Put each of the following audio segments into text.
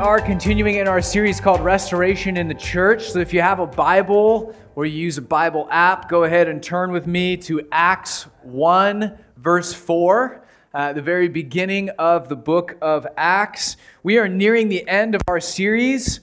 are continuing in our series called Restoration in the Church. So if you have a Bible or you use a Bible app, go ahead and turn with me to Acts 1, verse 4, uh, the very beginning of the book of Acts. We are nearing the end of our series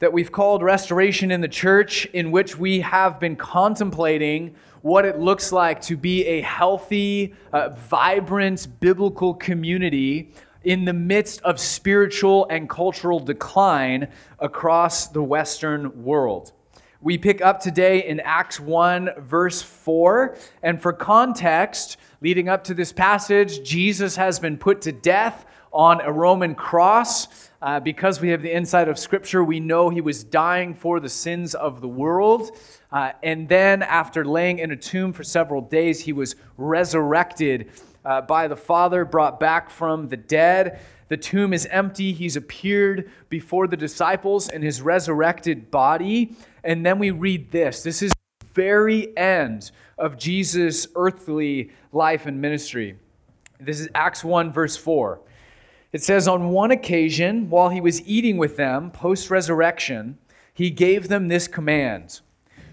that we've called Restoration in the Church, in which we have been contemplating what it looks like to be a healthy, uh, vibrant biblical community in the midst of spiritual and cultural decline across the Western world. We pick up today in Acts 1, verse 4. And for context, leading up to this passage, Jesus has been put to death on a Roman cross. Uh, because we have the insight of Scripture, we know he was dying for the sins of the world. Uh, and then, after laying in a tomb for several days, he was resurrected uh, by the Father, brought back from the dead. The tomb is empty. He's appeared before the disciples in his resurrected body. And then we read this. This is the very end of Jesus' earthly life and ministry. This is Acts 1, verse 4. It says, On one occasion, while he was eating with them post resurrection, he gave them this command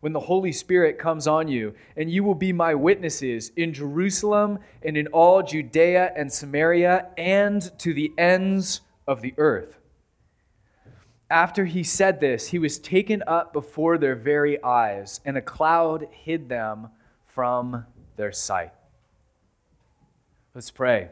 when the Holy Spirit comes on you, and you will be my witnesses in Jerusalem and in all Judea and Samaria and to the ends of the earth. After he said this, he was taken up before their very eyes, and a cloud hid them from their sight. Let's pray.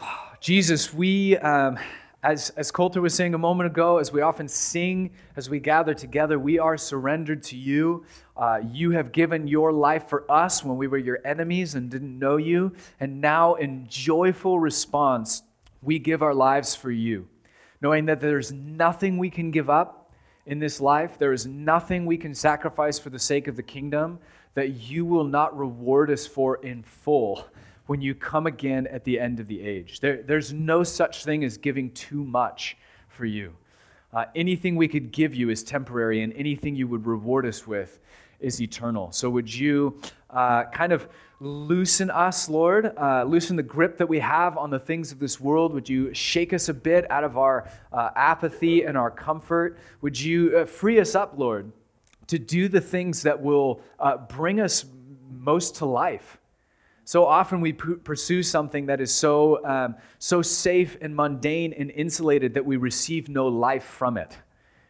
Jesus, we. Um, as, as Coulter was saying a moment ago, as we often sing, as we gather together, we are surrendered to you. Uh, you have given your life for us when we were your enemies and didn't know you. And now, in joyful response, we give our lives for you, knowing that there's nothing we can give up in this life, there is nothing we can sacrifice for the sake of the kingdom that you will not reward us for in full when you come again at the end of the age. There, there's no such thing as giving too much for you. Uh, anything we could give you is temporary, and anything you would reward us with is eternal. So, would you uh, kind of loosen us, Lord? Uh, loosen the grip that we have on the things of this world? Would you shake us a bit out of our uh, apathy and our comfort? Would you uh, free us up, Lord, to do the things that will uh, bring us most to life? So often we pursue something that is so, um, so safe and mundane and insulated that we receive no life from it.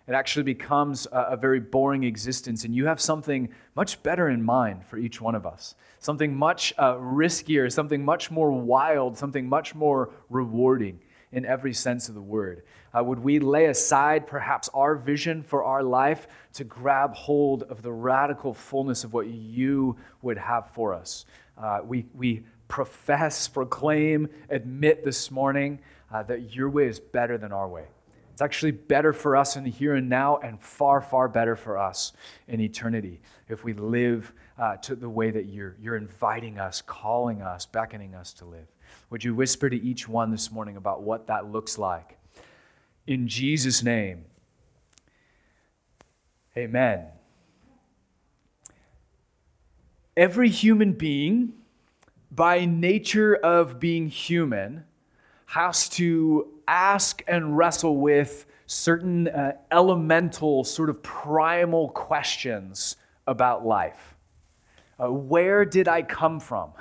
It actually becomes a, a very boring existence, and you have something much better in mind for each one of us. Something much uh, riskier, something much more wild, something much more rewarding in every sense of the word. Uh, would we lay aside perhaps our vision for our life to grab hold of the radical fullness of what you would have for us? Uh, we, we profess, proclaim, admit this morning uh, that your way is better than our way. It's actually better for us in the here and now, and far, far better for us in eternity if we live uh, to the way that you're, you're inviting us, calling us, beckoning us to live. Would you whisper to each one this morning about what that looks like? In Jesus' name, amen. Every human being, by nature of being human, has to ask and wrestle with certain uh, elemental, sort of primal questions about life. Uh, where did I come from?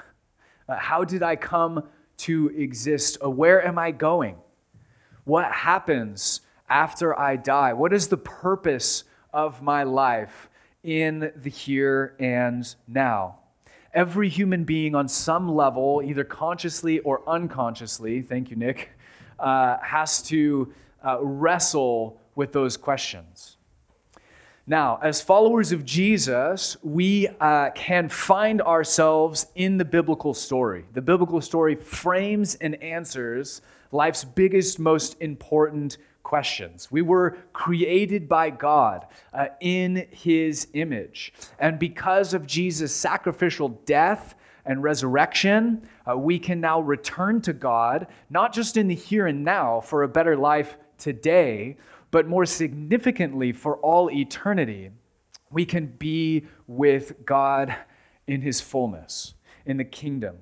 Uh, how did I come to exist? Uh, where am I going? What happens after I die? What is the purpose of my life? In the here and now. Every human being, on some level, either consciously or unconsciously, thank you, Nick, uh, has to uh, wrestle with those questions. Now, as followers of Jesus, we uh, can find ourselves in the biblical story. The biblical story frames and answers life's biggest, most important questions. We were created by God uh, in his image. And because of Jesus' sacrificial death and resurrection, uh, we can now return to God, not just in the here and now for a better life today, but more significantly for all eternity. We can be with God in his fullness, in the kingdom.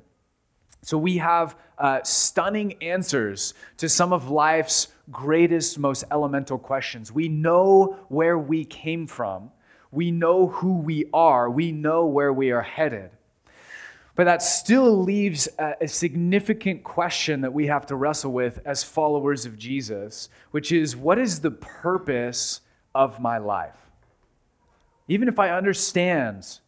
So we have uh, stunning answers to some of life's greatest, most elemental questions. We know where we came from, we know who we are, we know where we are headed. But that still leaves a, a significant question that we have to wrestle with as followers of Jesus, which is what is the purpose of my life? Even if I understand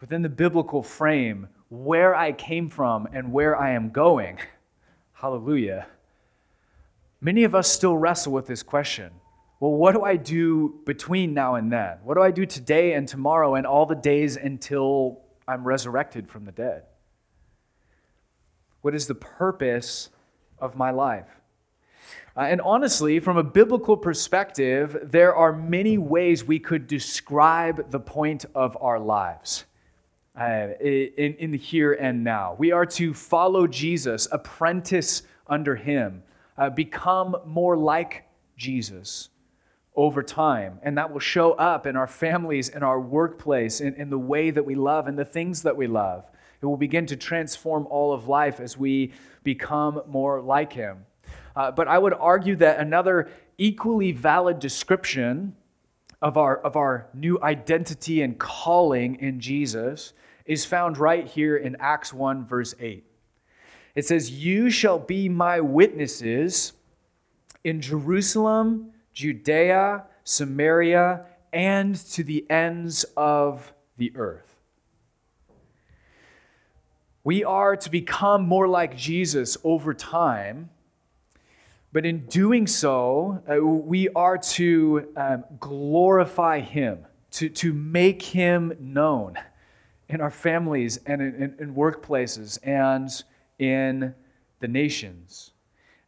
within the biblical frame where I came from and where I am going. Hallelujah. Many of us still wrestle with this question. Well, what do I do between now and then? What do I do today and tomorrow and all the days until I'm resurrected from the dead? What is the purpose of my life? Uh, and honestly, from a biblical perspective, there are many ways we could describe the point of our lives uh, in, in the here and now. We are to follow Jesus, apprentice under him, uh, become more like Jesus over time. And that will show up in our families, in our workplace, in, in the way that we love and the things that we love. It will begin to transform all of life as we become more like him. Uh, but I would argue that another equally valid description of our, of our new identity and calling in Jesus is found right here in Acts 1, verse 8. It says, You shall be my witnesses in Jerusalem, Judea, Samaria, and to the ends of the earth. We are to become more like Jesus over time, but in doing so, uh, we are to um, glorify Him, to, to make Him known in our families and in, in, in workplaces and in the nations.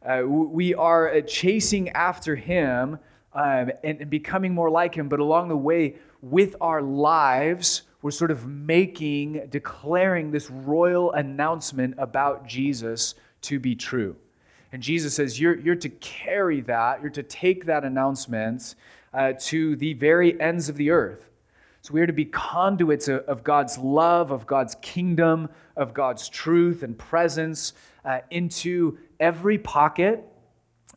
Uh, we are uh, chasing after him um, and, and becoming more like him, but along the way, with our lives, we're sort of making, declaring this royal announcement about Jesus to be true. And Jesus says, You're, you're to carry that, you're to take that announcement uh, to the very ends of the earth. So we are to be conduits of God's love, of God's kingdom, of God's truth and presence uh, into every pocket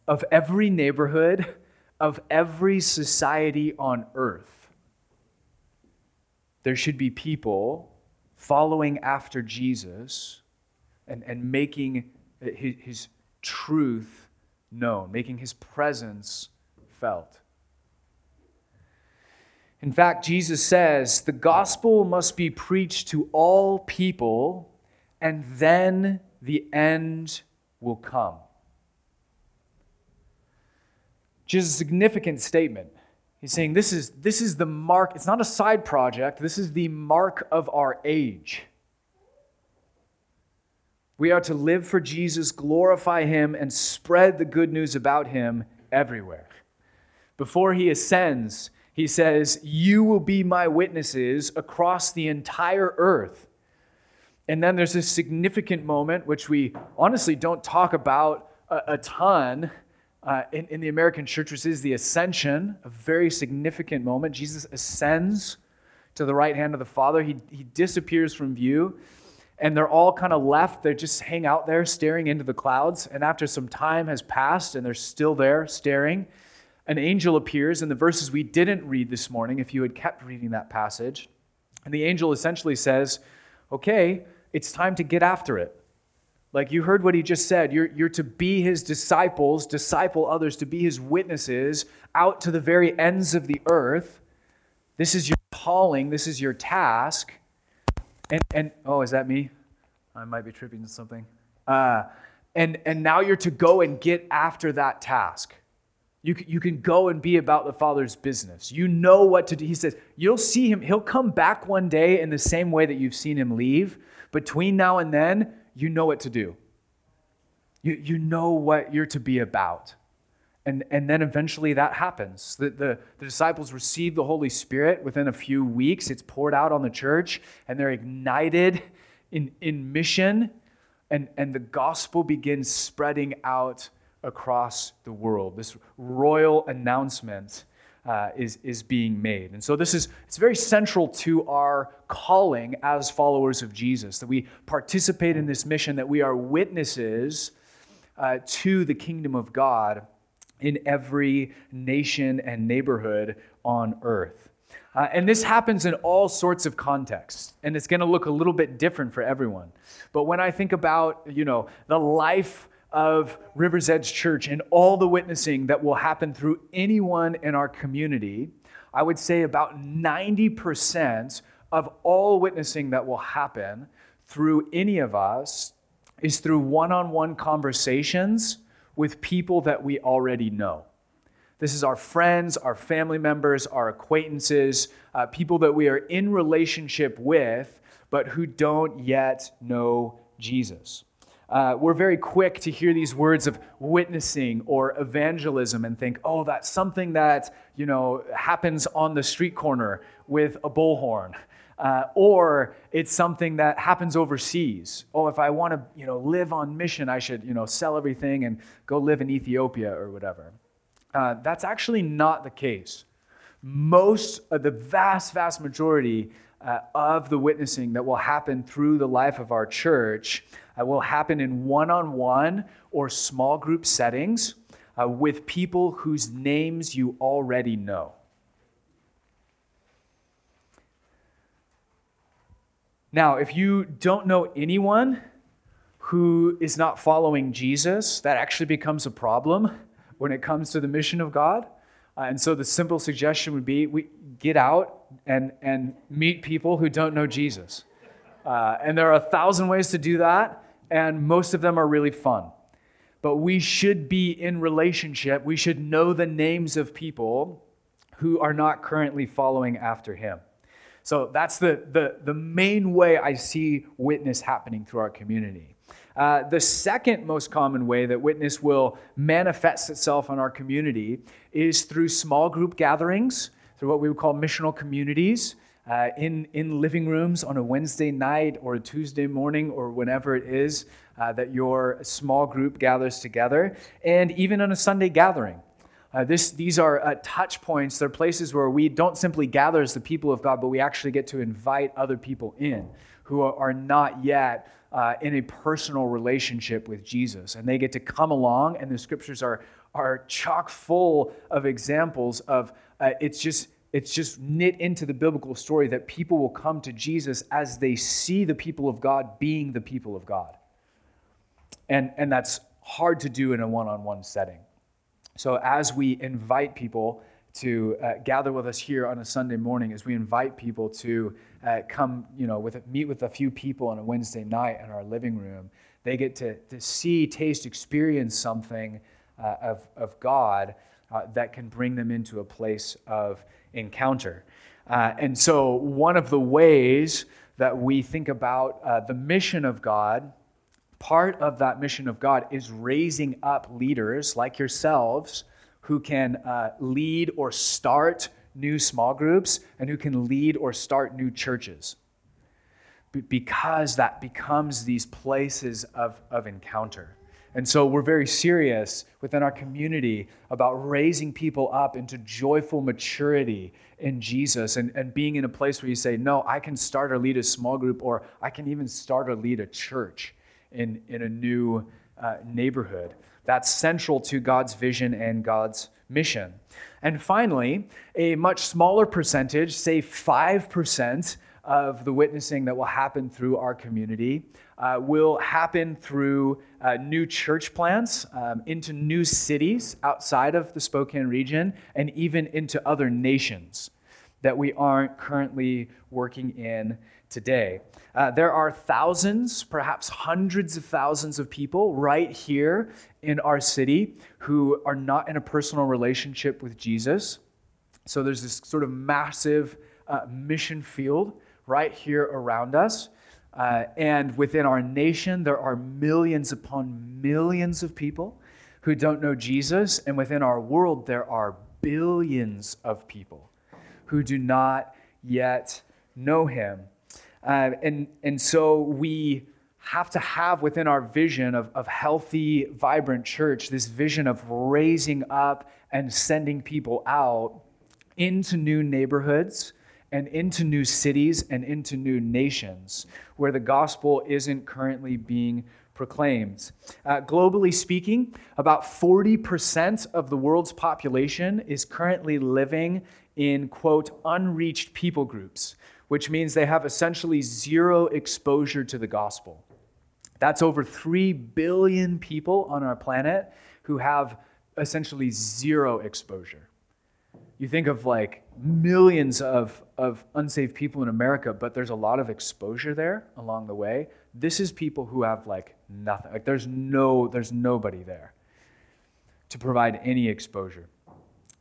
of every neighborhood, of every society on earth. There should be people following after Jesus and, and making his, his truth known, making his presence felt. In fact, Jesus says the gospel must be preached to all people, and then the end will come. Which is a significant statement. He's saying this is, this is the mark, it's not a side project, this is the mark of our age. We are to live for Jesus, glorify Him, and spread the good news about Him everywhere. Before He ascends, he says, You will be my witnesses across the entire earth. And then there's this significant moment, which we honestly don't talk about a, a ton uh, in, in the American church, which is the ascension, a very significant moment. Jesus ascends to the right hand of the Father, he, he disappears from view. And they're all kind of left. They just hang out there staring into the clouds. And after some time has passed and they're still there staring, an angel appears in the verses we didn't read this morning, if you had kept reading that passage. And the angel essentially says, Okay, it's time to get after it. Like you heard what he just said. You're, you're to be his disciples, disciple others, to be his witnesses out to the very ends of the earth. This is your calling, this is your task. And, and oh, is that me? I might be tripping to something. Uh, and, and now you're to go and get after that task. You, you can go and be about the Father's business. You know what to do. He says, You'll see him. He'll come back one day in the same way that you've seen him leave. Between now and then, you know what to do. You, you know what you're to be about. And, and then eventually that happens. The, the, the, disciples receive the Holy Spirit within a few weeks. It's poured out on the church, and they're ignited in, in mission, and, and the gospel begins spreading out across the world. This royal announcement uh, is, is being made. And so this is it's very central to our calling as followers of Jesus, that we participate in this mission, that we are witnesses uh, to the kingdom of God in every nation and neighborhood on earth. Uh, and this happens in all sorts of contexts, and it's going to look a little bit different for everyone. But when I think about, you know, the life of Rivers Edge Church and all the witnessing that will happen through anyone in our community, I would say about 90% of all witnessing that will happen through any of us is through one on one conversations with people that we already know. This is our friends, our family members, our acquaintances, uh, people that we are in relationship with, but who don't yet know Jesus. Uh, we're very quick to hear these words of witnessing or evangelism and think, oh, that's something that you know happens on the street corner with a bullhorn. Uh, or it's something that happens overseas. Oh, if I want to, you know, live on mission, I should, you know, sell everything and go live in Ethiopia or whatever. Uh, that's actually not the case. Most of the vast, vast majority uh, of the witnessing that will happen through the life of our church uh, will happen in one-on-one or small group settings uh, with people whose names you already know. Now, if you don't know anyone who is not following Jesus, that actually becomes a problem when it comes to the mission of God. Uh, and so the simple suggestion would be we get out and, and meet people who don't know Jesus. Uh, and there are a thousand ways to do that, and most of them are really fun. But we should be in relationship. We should know the names of people who are not currently following after him. So that's the, the, the main way I see witness happening through our community. Uh, the second most common way that witness will manifest itself in our community is through small group gatherings, through what we would call missional communities, uh, in, in living rooms on a Wednesday night or a Tuesday morning or whenever it is uh, that your small group gathers together, and even on a Sunday gathering. Uh, this, these are uh, touch points. They're places where we don't simply gather as the people of God, but we actually get to invite other people in who are, not yet uh, in a personal relationship with Jesus. And they get to come along, and the scriptures are, are chock full of examples of uh, it's just it's just knit into the biblical story that people will come to Jesus as they see the people of God being the people of God. And, and that's hard to do in a one on one setting. So, as we invite people to uh, gather with us here on a Sunday morning, as we invite people to uh, come, you know, with meet with a few people on a Wednesday night in our living room, they get to, to see, taste, experience something uh, of, of God uh, that can bring them into a place of encounter. Uh, and so, one of the ways that we think about uh, the mission of God part of that mission of God is raising up leaders like yourselves who can uh, lead or start new small groups and who can lead or start new churches. because that becomes these places of, of encounter. And so we're very serious within our community about raising people up into joyful maturity in Jesus and, and being in a place where you say, No, I can start or lead a small group, or I can even start or lead a church in, in a new uh, neighborhood. That's central to God's vision and God's mission. And finally, a much smaller percentage, say 5% of the witnessing that will happen through our community, uh, will happen through uh, new church plants um, into new cities outside of the Spokane region and even into other nations that we aren't currently working in today. Uh, there are thousands, perhaps hundreds of thousands of people right here in our city who are not in a personal relationship with Jesus. So there's this sort of massive uh, mission field right here around us. Uh, and within our nation, there are millions upon millions of people who don't know Jesus. And within our world, there are billions of people who do not yet know him. Uh, and, and so we have to have within our vision of, of healthy, vibrant church this vision of raising up and sending people out into new neighborhoods and into new cities and into new nations where the gospel isn't currently being proclaimed. Uh, globally speaking, about 40% of the world's population is currently living in, quote, unreached people groups, which means they have essentially zero exposure to the gospel. That's over 3 billion people on our planet who have essentially zero exposure. You think of like millions of, of unsaved people in America, but there's a lot of exposure there along the way. This is people who have like nothing. Like there's no, there's nobody there to provide any exposure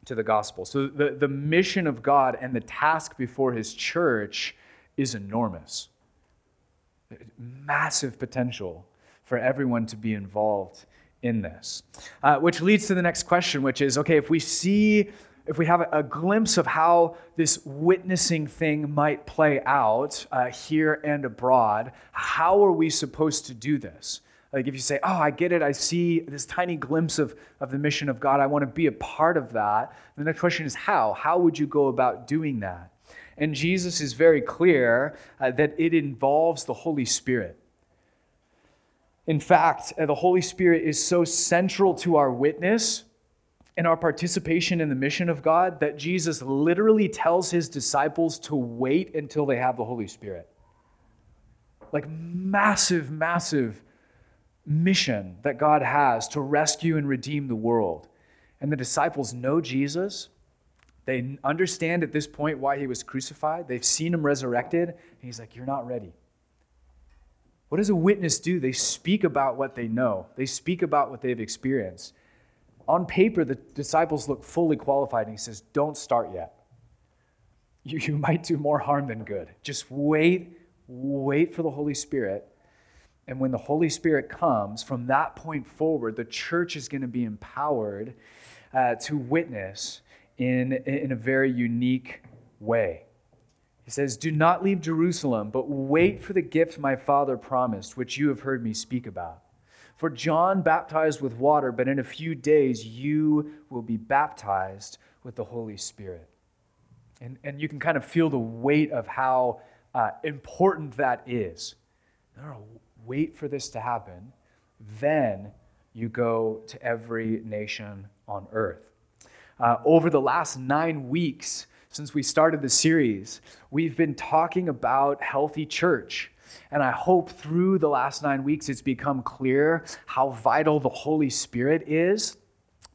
to the gospel. So the, the mission of God and the task before his church is enormous massive potential for everyone to be involved in this. Uh, which leads to the next question, which is okay, if we see, if we have a, glimpse of how this witnessing thing might play out uh, here and abroad, how are we supposed to do this? Like if you say, oh, I get it, I see this tiny glimpse of, of the mission of God, I want to be a part of that. The next question is how? How would you go about doing that? And Jesus is very clear uh, that it involves the Holy Spirit. In fact, uh, the Holy Spirit is so central to our witness and our participation in the mission of God that Jesus literally tells his disciples to wait until they have the Holy Spirit. Like, massive, massive mission that God has to rescue and redeem the world. And the disciples know Jesus, they understand at this point why he was crucified. They've seen him resurrected. And he's like, You're not ready. What does a witness do? They speak about what they know, they speak about what they've experienced. On paper, the disciples look fully qualified, and he says, Don't start yet. You, you might do more harm than good. Just wait, wait for the Holy Spirit. And when the Holy Spirit comes, from that point forward, the church is going to be empowered uh, to witness in, in a very unique way. He says, Do not leave Jerusalem, but wait for the gift my Father promised, which you have heard me speak about. For John baptized with water, but in a few days you will be baptized with the Holy Spirit. And, and you can kind of feel the weight of how uh, important that is. No, wait for this to happen. Then you go to every nation on earth. Uh, over the last nine weeks since we started the series, we've been talking about healthy church. And I hope through the last nine weeks it's become clear how vital the Holy Spirit is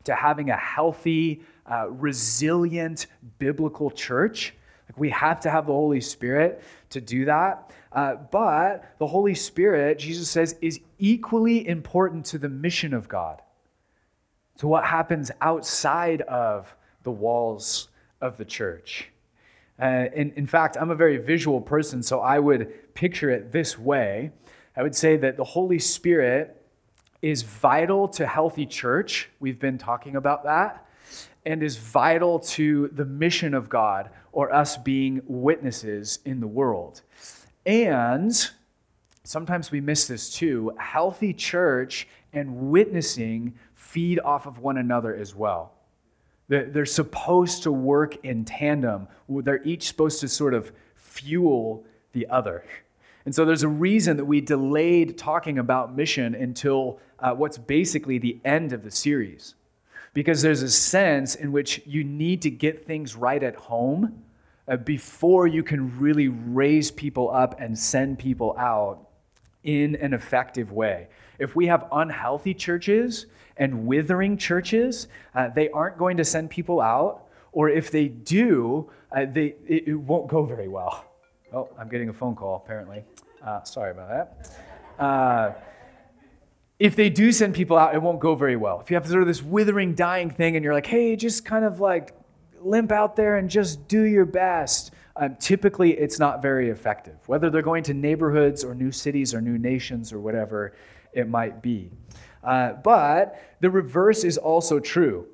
to having a healthy, uh, resilient, biblical church. Like we have to have the Holy Spirit to do that. Uh, but the Holy Spirit, Jesus says, is equally important to the mission of God to what happens outside of the walls of the church. Uh, in, in fact, I'm a very visual person, so I would picture it this way. I would say that the Holy Spirit is vital to healthy church. We've been talking about that. And is vital to the mission of God or us being witnesses in the world. And sometimes we miss this too. Healthy church and witnessing feed off of one another as well. They're supposed to work in tandem. They're each supposed to sort of fuel the other. And so there's a reason that we delayed talking about mission until uh, what's basically the end of the series. Because there's a sense in which you need to get things right at home uh, before you can really raise people up and send people out in an effective way. If we have unhealthy churches and withering churches, uh, they aren't going to send people out, or if they do, uh, they, it, it, won't go very well. Oh, I'm getting a phone call, apparently. Uh, sorry about that. Uh, if they do send people out, it won't go very well. If you have sort of this withering, dying thing, and you're like, hey, just kind of like limp out there and just do your best, um, typically it's not very effective. Whether they're going to neighborhoods or new cities or new nations or whatever it might be. Uh, but the reverse is also true.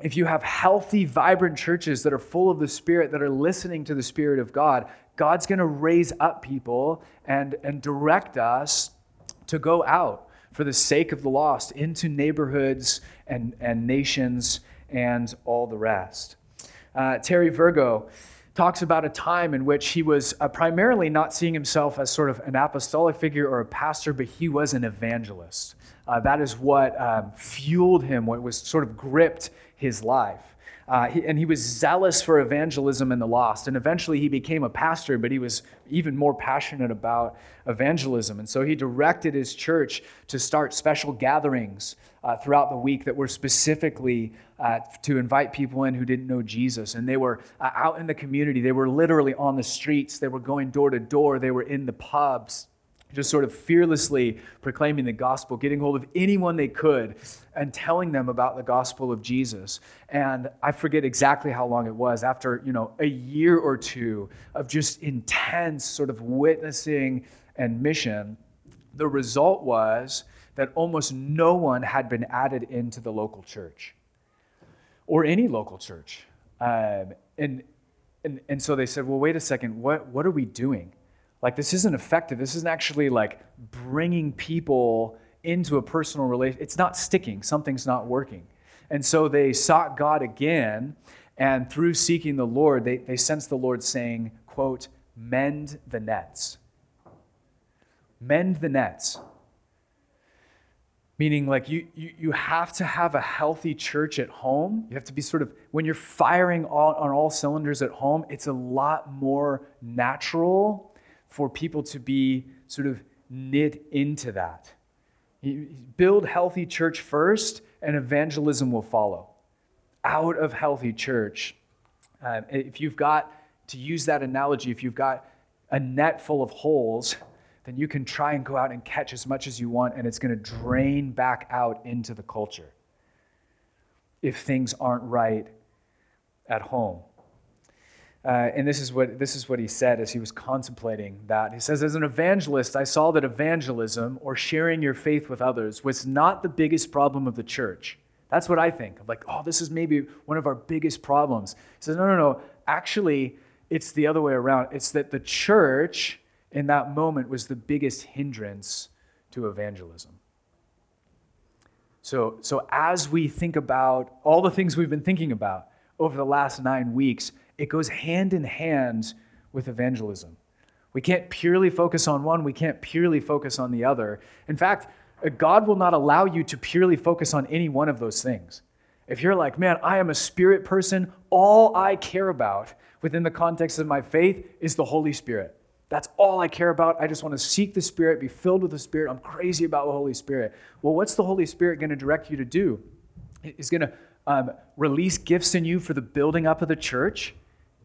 If you have healthy, vibrant churches that are full of the Spirit, that are listening to the Spirit of God, God's going to raise up people and, and direct us to go out for the sake of the lost into neighborhoods and, and nations and all the rest. Uh, Terry Virgo talks about a time in which he was uh, primarily not seeing himself as sort of an apostolic figure or a pastor, but he was an evangelist. Uh, that is what um, fueled him, what was sort of gripped his life. Uh, he, and he was zealous for evangelism and the lost. And eventually he became a pastor, but he was even more passionate about evangelism. And so he directed his church to start special gatherings uh, throughout the week that were specifically uh, to invite people in who didn't know Jesus. And they were uh, out in the community, they were literally on the streets, they were going door to door, they were in the pubs just sort of fearlessly proclaiming the gospel, getting hold of anyone they could and telling them about the gospel of Jesus. And I forget exactly how long it was after, you know, a year or two of just intense sort of witnessing and mission, the result was that almost no one had been added into the local church or any local church. Um, and, and, and so they said, well, wait a second, what, what are we doing? Like, this isn't effective. This isn't actually like bringing people into a personal relation. It's not sticking. Something's not working. And so they sought God again, and through seeking the Lord, they, they sensed the Lord saying, quote, mend the nets. Mend the nets. Meaning, like, you, you, you have to have a healthy church at home. You have to be sort of, when you're firing all, on all cylinders at home, it's a lot more natural for people to be sort of knit into that. build healthy church first, and evangelism will follow. Out of healthy church, um, if you've got, to use that analogy, if you've got a net full of holes, then you can try and go out and catch as much as you want, and it's going to drain back out into the culture if things aren't right at home. Uh, and this is, what, this is what he said as he was contemplating that. He says, As an evangelist, I saw that evangelism, or sharing your faith with others, was not the biggest problem of the church. That's what I think. I'm like, oh, this is maybe one of our biggest problems. He says, no, no, no. Actually, it's the other way around. It's that the church in that moment was the biggest hindrance to evangelism. So, so as we think about all the things we've been thinking about over the last nine weeks, it goes hand in hand with evangelism. We can't purely focus on one, we can't purely focus on the other. In fact, God will not allow you to purely focus on any one of those things. If you're like, man, I am a spirit person, all I care about within the context of my faith is the Holy Spirit. That's all I care about. I just want to seek the Spirit, be filled with the Spirit. I'm crazy about the Holy Spirit. Well, what's the Holy Spirit going to direct you to do? He's going to um, release gifts in you for the building up of the church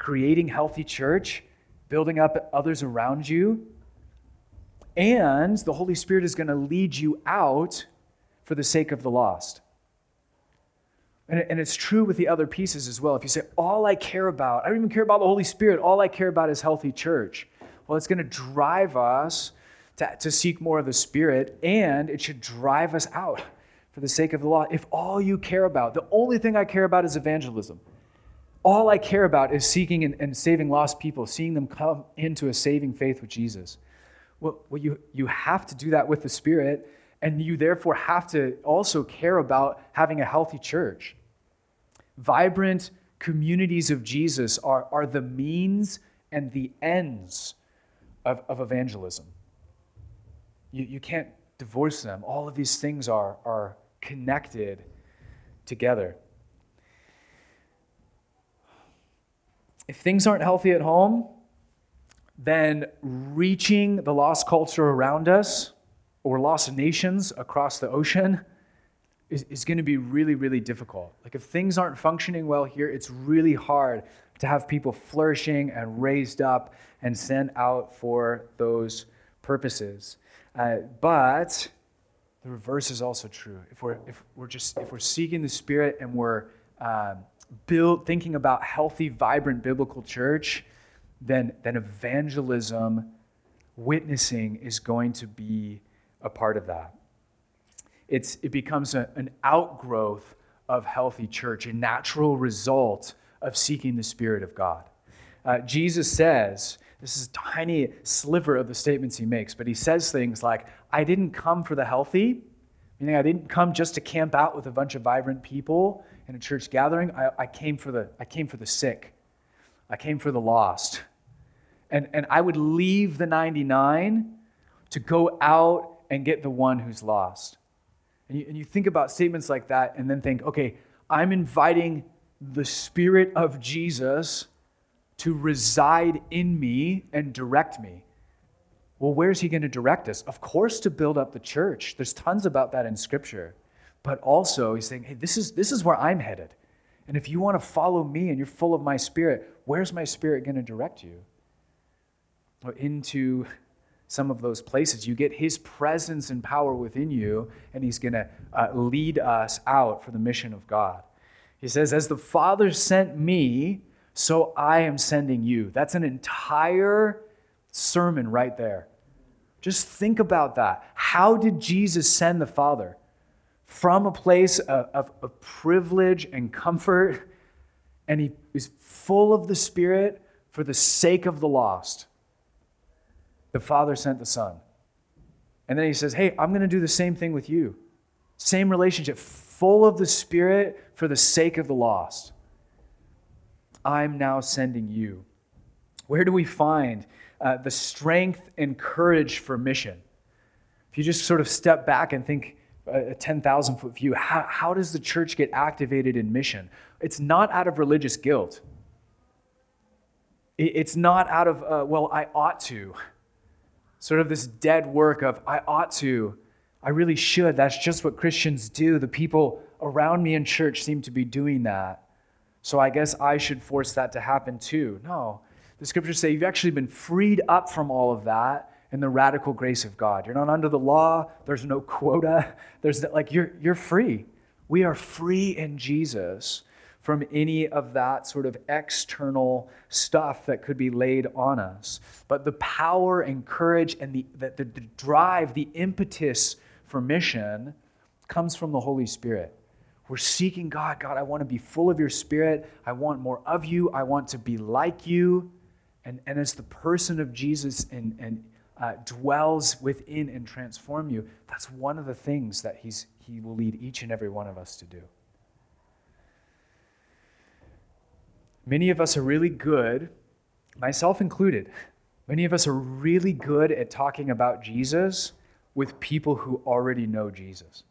creating healthy church, building up others around you. And the Holy Spirit is going to lead you out for the sake of the lost. And, and it's true with the other pieces as well. If you say, All I care about, I don't even care about the Holy Spirit, all I care about is healthy church. Well, it's going to drive us to, to seek more of the Spirit, and it should drive us out for the sake of the law. If all you care about, the only thing I care about is evangelism, all I care about is seeking and, and, saving lost people, seeing them come into a saving faith with Jesus. Well, well you, you have to do that with the Spirit, and you therefore have to also care about having a healthy church. Vibrant communities of Jesus are, are the means and the ends of, of evangelism. You, you can't divorce them. All of these things are, are connected together. If things aren't healthy at home, then reaching the lost culture around us or lost nations across the ocean is, is going to be really, really difficult. Like, if things aren't functioning well here, it's really hard to have people flourishing and raised up and sent out for those purposes. Uh, but the reverse is also true. If we're, if we're just if we're seeking the Spirit and we're um, build, thinking about healthy, vibrant biblical church, then, then evangelism, witnessing is going to be a part of that. it's, it becomes a, an outgrowth of healthy church, a natural result of seeking the Spirit of God. Uh, Jesus says, this is a tiny sliver of the statements he makes, but he says things like, I didn't come for the healthy, meaning I didn't come just to camp out with a bunch of vibrant people in a church gathering. I, I, came, for the, I came for the sick, I came for the lost. And, and I would leave the 99 to go out and get the one who's lost. And you, and you think about statements like that and then think, okay, I'm inviting the Spirit of Jesus to reside in me and direct me. Well, where's he going to direct us? Of course, to build up the church. There's tons about that in Scripture. But also, he's saying, hey, this is, this is where I'm headed. And if you want to follow me and you're full of my spirit, where's my spirit going to direct you? Into some of those places. You get his presence and power within you, and he's going to uh, lead us out for the mission of God. He says, As the Father sent me, so I am sending you. That's an entire sermon right there. Just think about that. How did Jesus send the Father? From a place of, of, of privilege and comfort, and he was full of the Spirit for the sake of the lost. The Father sent the Son. And then he says, Hey, I'm going to do the same thing with you. Same relationship, full of the Spirit for the sake of the lost. I'm now sending you. Where do we find uh, the strength and courage for mission? If you just sort of step back and think a 10,000 foot view, how, how does the church get activated in mission? It's not out of religious guilt. It's not out of, uh, well, I ought to. Sort of this dead work of, I ought to, I really should. That's just what Christians do. The people around me in church seem to be doing that. So I guess I should force that to happen too. No. The scriptures say you've actually been freed up from all of that in the radical grace of God. You're not under the law, there's no quota. There's like you're you're free. We are free in Jesus from any of that sort of external stuff that could be laid on us. But the power and courage and the, the, the drive, the impetus for mission comes from the Holy Spirit. We're seeking God. God, I want to be full of your spirit. I want more of you. I want to be like you. And, and as the person of Jesus and, and uh, dwells within and transform you, that's one of the things that he's, he will lead each and every one of us to do. Many of us are really good, myself included, many of us are really good at talking about Jesus with people who already know Jesus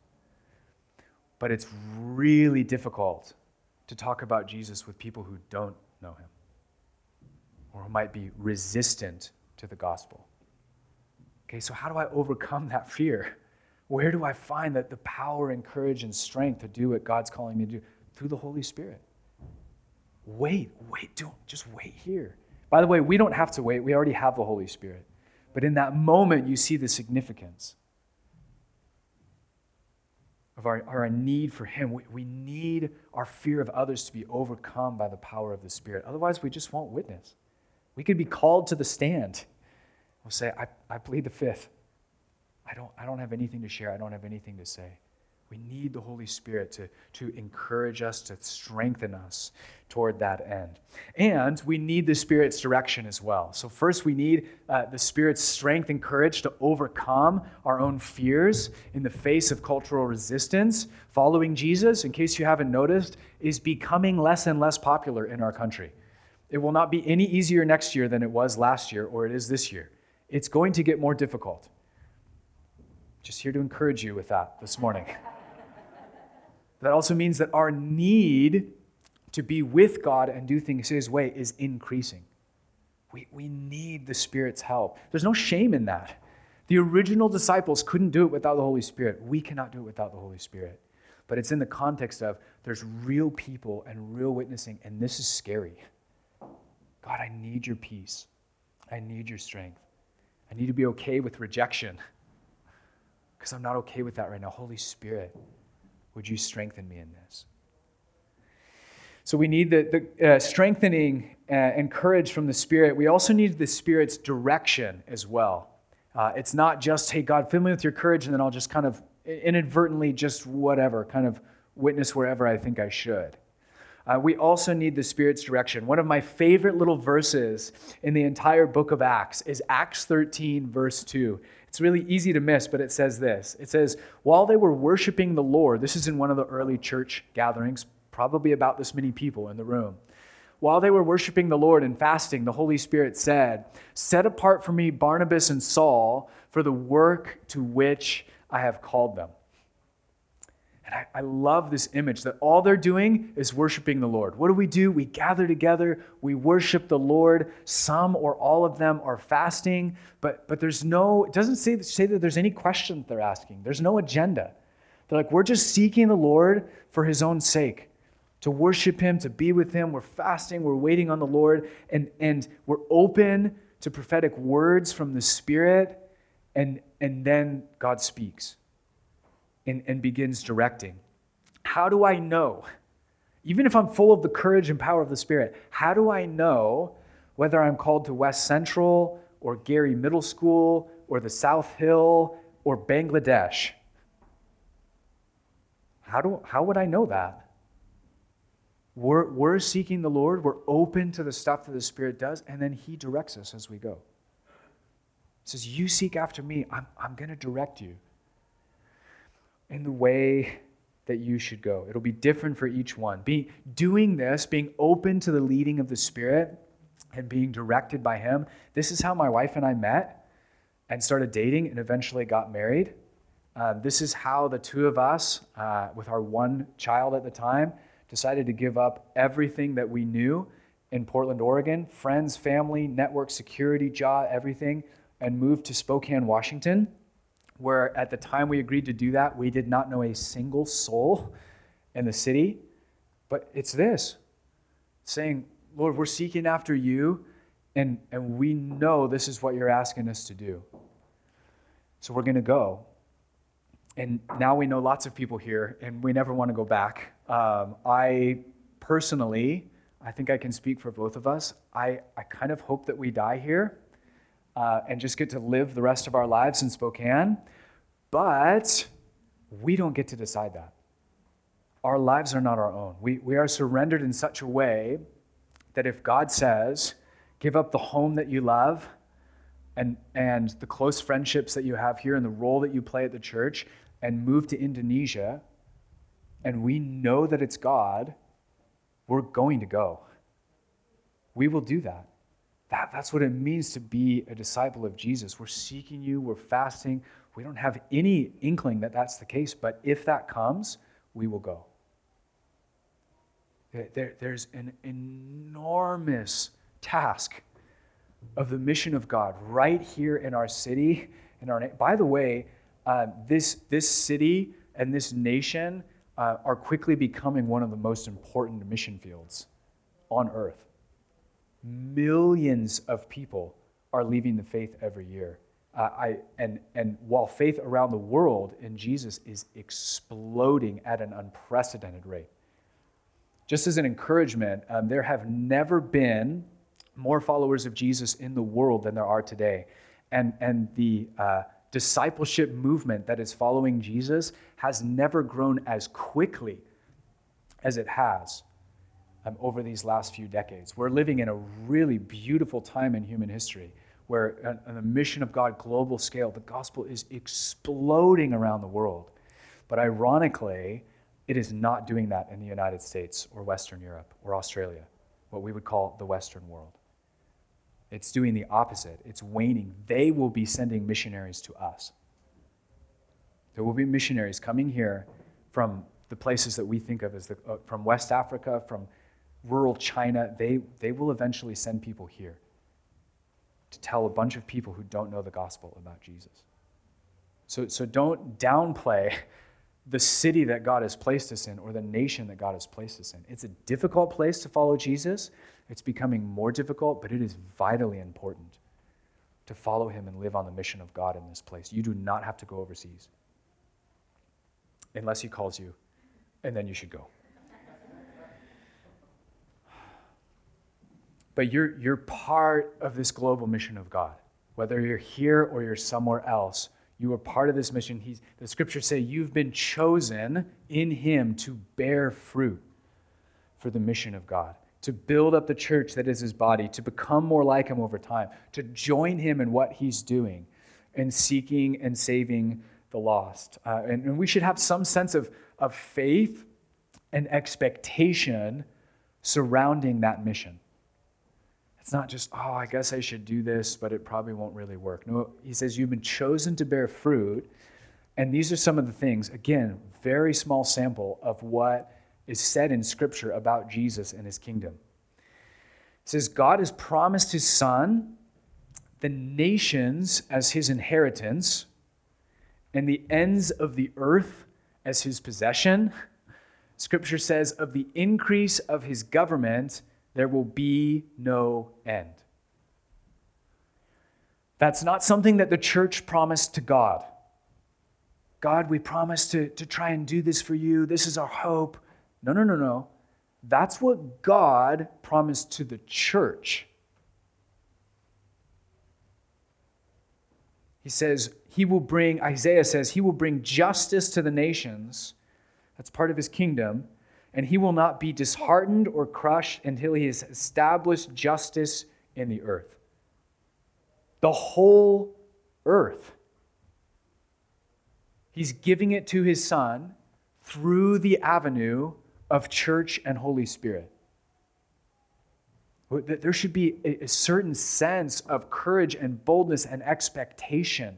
but it's really difficult to talk about Jesus with people who don't know him or who might be resistant to the gospel. Okay, so how do I overcome that fear? Where do I find that the power and courage and strength to do what God's calling me to do? Through the Holy Spirit. Wait, wait, don't just wait here. By the way, we don't have to wait. We already have the Holy Spirit. But in that moment, you see the significance of our, our need for Him. We, we need our fear of others to be overcome by the power of the Spirit. Otherwise, we just won't witness. We could be called to the stand. We'll say, I, I plead the fifth. I don't, I don't have anything to share. I don't have anything to say. We need the Holy Spirit to, to encourage us, to strengthen us toward that end. And we need the Spirit's direction as well. So, first, we need uh, the Spirit's strength and courage to overcome our own fears in the face of cultural resistance. Following Jesus, in case you haven't noticed, is becoming less and less popular in our country. It will not be any easier next year than it was last year or it is this year. It's going to get more difficult. Just here to encourage you with that this morning. That also means that our need to be with God and do things His way is increasing. We, we need the Spirit's help. There's no shame in that. The original disciples couldn't do it without the Holy Spirit. We cannot do it without the Holy Spirit. But it's in the context of there's real people and real witnessing, and this is scary. God, I need your peace. I need your strength. I need to be okay with rejection because I'm not okay with that right now. Holy Spirit, would you strengthen me in this? So we need the, the uh, strengthening uh, and courage from the Spirit. We also need the Spirit's direction as well. Uh, it's not just, hey, God, fill me with your courage, and then I'll just kind of inadvertently just whatever, kind of witness wherever I think I should. Uh, we also need the Spirit's direction. One of my favorite little verses in the entire book of Acts is Acts 13, verse 2. It's really easy to miss, but it says this It says, While they were worshiping the Lord, this is in one of the early church gatherings, probably about this many people in the room. While they were worshiping the Lord and fasting, the Holy Spirit said, Set apart for me Barnabas and Saul for the work to which I have called them. I, I, love this image that all they're doing is worshiping the Lord. What do we do? We gather together, we worship the Lord. Some or all of them are fasting, but, but there's no, it doesn't say, say that there's any question that they're asking. There's no agenda. They're like, we're just seeking the Lord for his own sake, to worship him, to be with him. We're fasting, we're waiting on the Lord, and, and we're open to prophetic words from the Spirit, and, and then God speaks and, and begins directing. How do I know? Even if I'm full of the courage and power of the Spirit, how do I know whether I'm called to West Central or Garry Middle School or the South Hill or Bangladesh? How, do, how would I know that? We're, we're seeking the Lord, we're open to the stuff that the Spirit does, and then He directs us as we go. He says, You seek after me, I'm, I'm going to direct you in the way that you should go. It'll be different for each one. Be doing this, being open to the leading of the Spirit and being directed by Him. This is how my wife and I met and started dating and eventually got married. Uh, this is how the two of us, uh, with our one child at the time, decided to give up everything that we knew in Portland, Oregon friends, family, network security, job, everything and move to Spokane, Washington where at the time we agreed to do that, we did not know a single soul in the city. But it's this saying, Lord, we're seeking after you, and, and we know this is what you're asking us to do. So we're going to go. And now we know lots of people here, and we never want to go back. Um, I personally, I think I can speak for both of us. I, I kind of hope that we die here uh, and just get to live the rest of our lives in Spokane. But we don't get to decide that. Our lives are not our own. We, we are surrendered in such a way that if God says, give up the home that you love and, and the close friendships that you have here and the role that you play at the church and move to Indonesia, and we know that it's God, we're going to go. We will do that. That, that's what it means to be a disciple of Jesus. We're seeking you, we're fasting. We don't have any inkling that that's the case, but if that comes, we will go. There, there's an enormous task of the mission of God right here in our city. In our, by the way, uh, this, this city and this nation uh, are quickly becoming one of the most important mission fields on earth. Millions of people are leaving the faith every year. Uh, I, and, and while faith around the world in Jesus is exploding at an unprecedented rate. Just as an encouragement, um, there have never been more followers of Jesus in the world than there are today. And, and the uh, discipleship movement that is following Jesus has never grown as quickly as it has um, over these last few decades. We're living in a really beautiful time in human history where, on the mission of God, global scale, the gospel is exploding around the world. But ironically, it is not doing that in the United States or Western Europe or Australia, what we would call the Western world. It's doing the opposite. It's waning. They will be sending missionaries to us. There will be missionaries coming here from the places that we think of as the, uh, from West Africa, from rural China, they, they will eventually send people here to tell a bunch of people who don't know the gospel about Jesus. So, so don't downplay the city that God has placed us in or the nation that God has placed us in. It's a difficult place to follow Jesus. It's becoming more difficult, but it is vitally important to follow him and live on the mission of God in this place. You do not have to go overseas unless he calls you, and then you should go. But you're, you're part of this global mission of God. Whether you're here or you're somewhere else, You are part of this mission. He's, the scriptures say you've been chosen in Him to bear fruit for the mission of God, to build up the church that is His body, to become more like Him over time, to join Him in what He's doing and seeking and saving the lost. Uh, and, and we should have some sense of, of faith and expectation surrounding that mission. It's not just, oh, I guess I should do this, but it probably won't really work. No, he says, You've been chosen to bear fruit. And these are some of the things, again, very small sample of what is said in Scripture about Jesus and his kingdom. It says, God has promised his Son the nations as his inheritance and the ends of the earth as his possession. Scripture says, of the increase of his government, there will be no end. That's not something that the church promised to God. God, we promise to, to try and do this for you. This is our hope. No, no, no, no. That's what God promised to the church. He says, He will bring, Isaiah says, He will bring justice to the nations. That's part of His kingdom. And He will not be disheartened or crushed until He has established justice in the earth. The whole earth. He's giving it to His Son through the avenue of church and Holy Spirit. There should be a certain sense of courage and boldness and expectation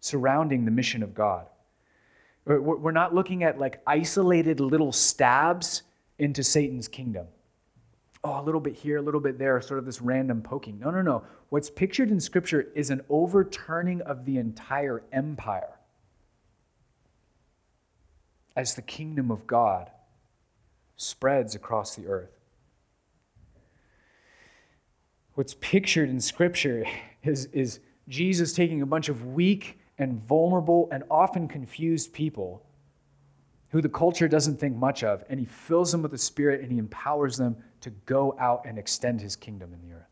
surrounding the mission of God. We're not looking at like isolated little stabs into Satan's kingdom. Oh, a little bit here, a little bit there, sort of this random poking. No, no, no. What's pictured in Scripture is an overturning of the entire empire as the kingdom of God spreads across the earth. What's pictured in Scripture is, is Jesus taking a bunch of weak and vulnerable and often confused people who the culture doesn't think much of, and he fills them with the Spirit and he empowers them to go out and extend his kingdom in the earth.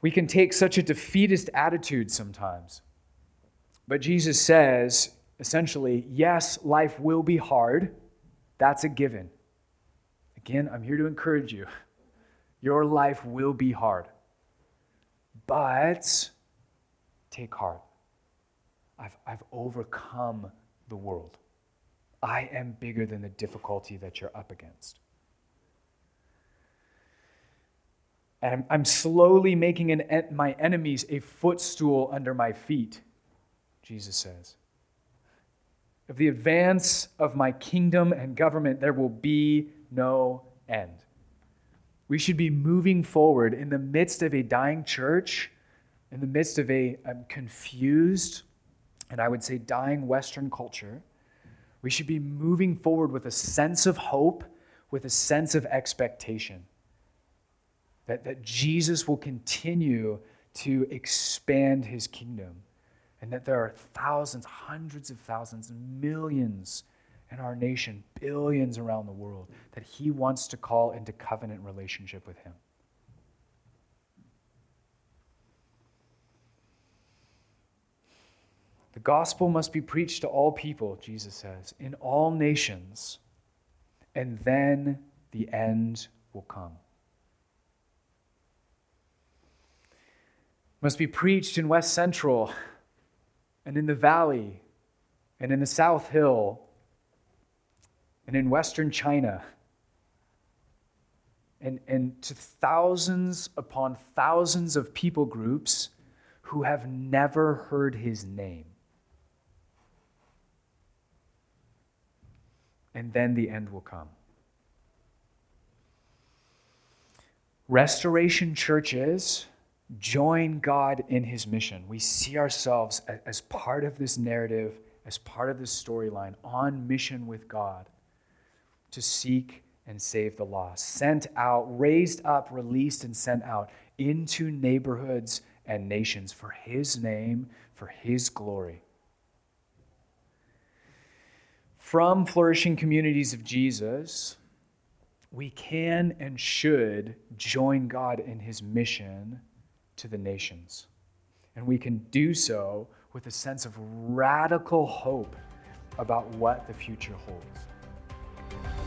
We can take such a defeatist attitude sometimes. But Jesus says, essentially, yes, life will be hard. That's a given. Again, I'm here to encourage you. Your life will be hard. But take heart. I've, I've overcome the world. I am bigger than the difficulty that you're up against. And I'm, I'm slowly making an, my enemies a footstool under my feet, Jesus says. Of the advance of my kingdom and government, there will be no end. We should be moving forward in the midst of a dying church, in the midst of a um, confused and I would say dying Western culture. We should be moving forward with a sense of hope, with a sense of expectation that, that Jesus will continue to expand his kingdom and that there are thousands, hundreds of thousands, millions in our nation, billions around the world, that He wants to call into covenant relationship with Him. The gospel must be preached to all people, Jesus says, in all nations, and then the end will come. Must be preached in West Central and in the valley and in the South Hill and in Western China, and, and to thousands upon thousands of people groups who have never heard his name. And then the end will come. Restoration churches join God in his mission. We see ourselves as part of this narrative, as part of this storyline, on mission with God to seek and save the lost, sent out, raised up, released, and sent out into neighborhoods and nations for His name, for His glory. From flourishing communities of Jesus, we can and should join God in His mission to the nations. And we can do so with a sense of radical hope about what the future holds.